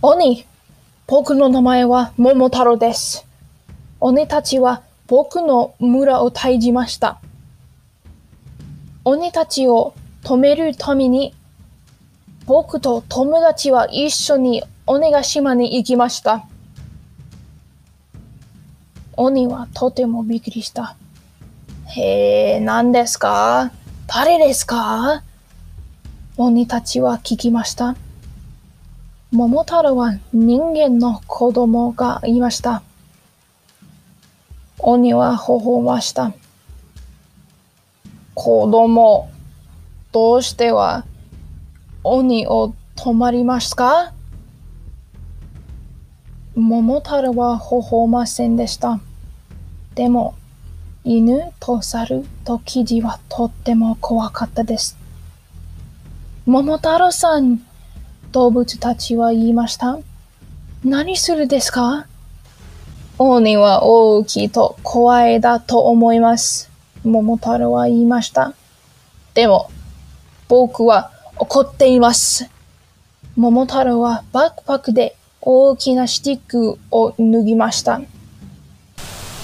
鬼、僕の名前は桃太郎です。鬼たちは僕の村を退治ました。鬼たちを止めるために、僕と友達は一緒に鬼ヶ島に行きました。鬼はとてもびっくりした。へえ、何ですか？誰ですか鬼たちは聞きました。桃太郎は人間の子供がいました。鬼は微笑ました。子供、どうしては鬼を止まりますか？桃太郎は微笑ませんでした。でも、犬と猿とキジはとっても怖かったです。桃太郎さん、動物たちは言いました。何するですか？鬼は大きいと怖いだと思います。桃太郎は言いました。でも、僕は怒っています。桃太郎はバックパックで大きなスティックを脱ぎました。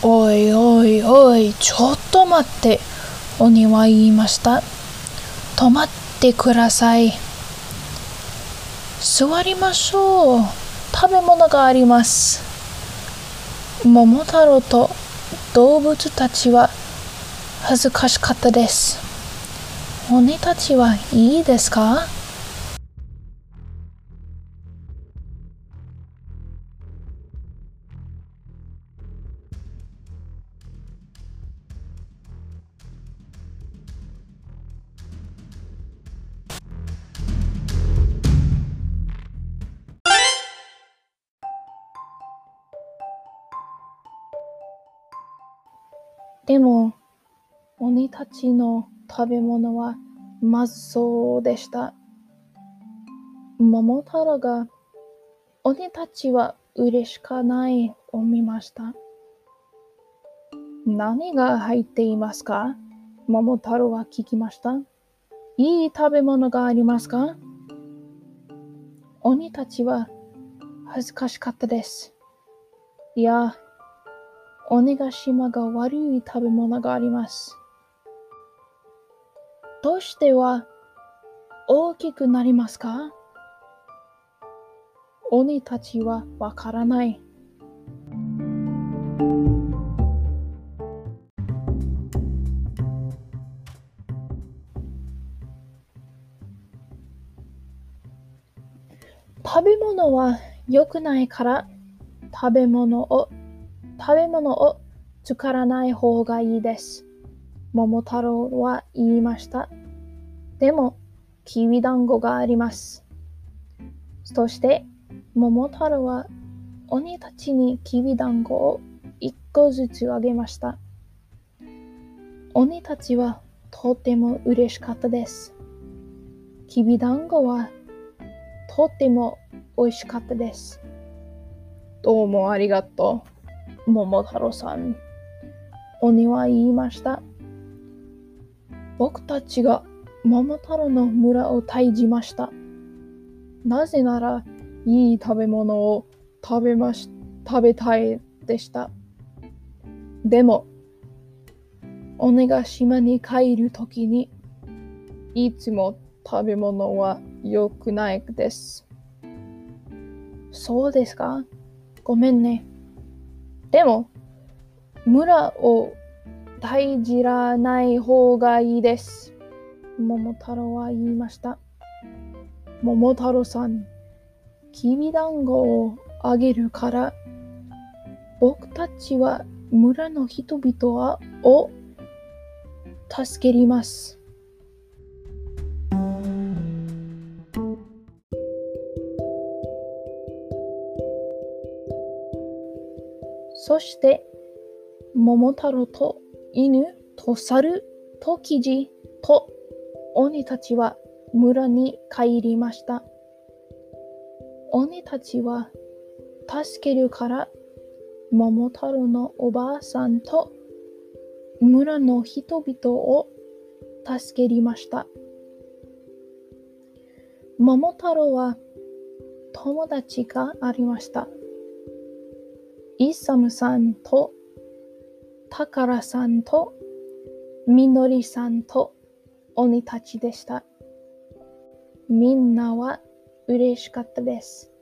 おいおいおい、ちょっと待って。鬼は言いました。止まってください。座りましょう。食べ物があります。桃太郎と動物たちは恥ずかしかったです。鬼たちはいいですか？でも、鬼たちの食べ物はまずそうでした。桃太郎が鬼たちは嬉しかないを見ました。何が入っていますか？桃太郎は聞きました。いい食べ物がありますか？鬼たちは恥ずかしかったです。いや、鬼ヶ島が悪い食べ物があります。どうしては大きくなりますか？鬼たちはわからない。食べ物は良くないから食べ物を食べ物を作らない方がいいです。桃太郎は言いました。でも、きびだんごがあります。そして、桃太郎は鬼たちにきびだんごを一個ずつあげました。鬼たちはとても嬉しかったです。きびだんごはとても美味しかったです。どうもありがとう。桃太郎さん。鬼は言いました。僕たちが桃太郎の村を退治ました。なぜなら、いい食べ物を食べまし、食べたいでした。でも、鬼が島に帰るときに、いつも食べ物は良くないです。そうですか？ごめんね。でも、村を大事らない方がいいです。桃太郎は言いました。桃太郎さん、きびだんごをあげるから、僕たちは村の人々はを助けります。そして、桃太郎と犬と猿とキジと鬼たちは村に帰りました。鬼たちは助けるから桃太郎のおばあさんと村の人々を助けりました。桃太郎は友達がありました。イサムさんと、タカラさんと、みのりさんと鬼たちでした。みんなは嬉しかったです。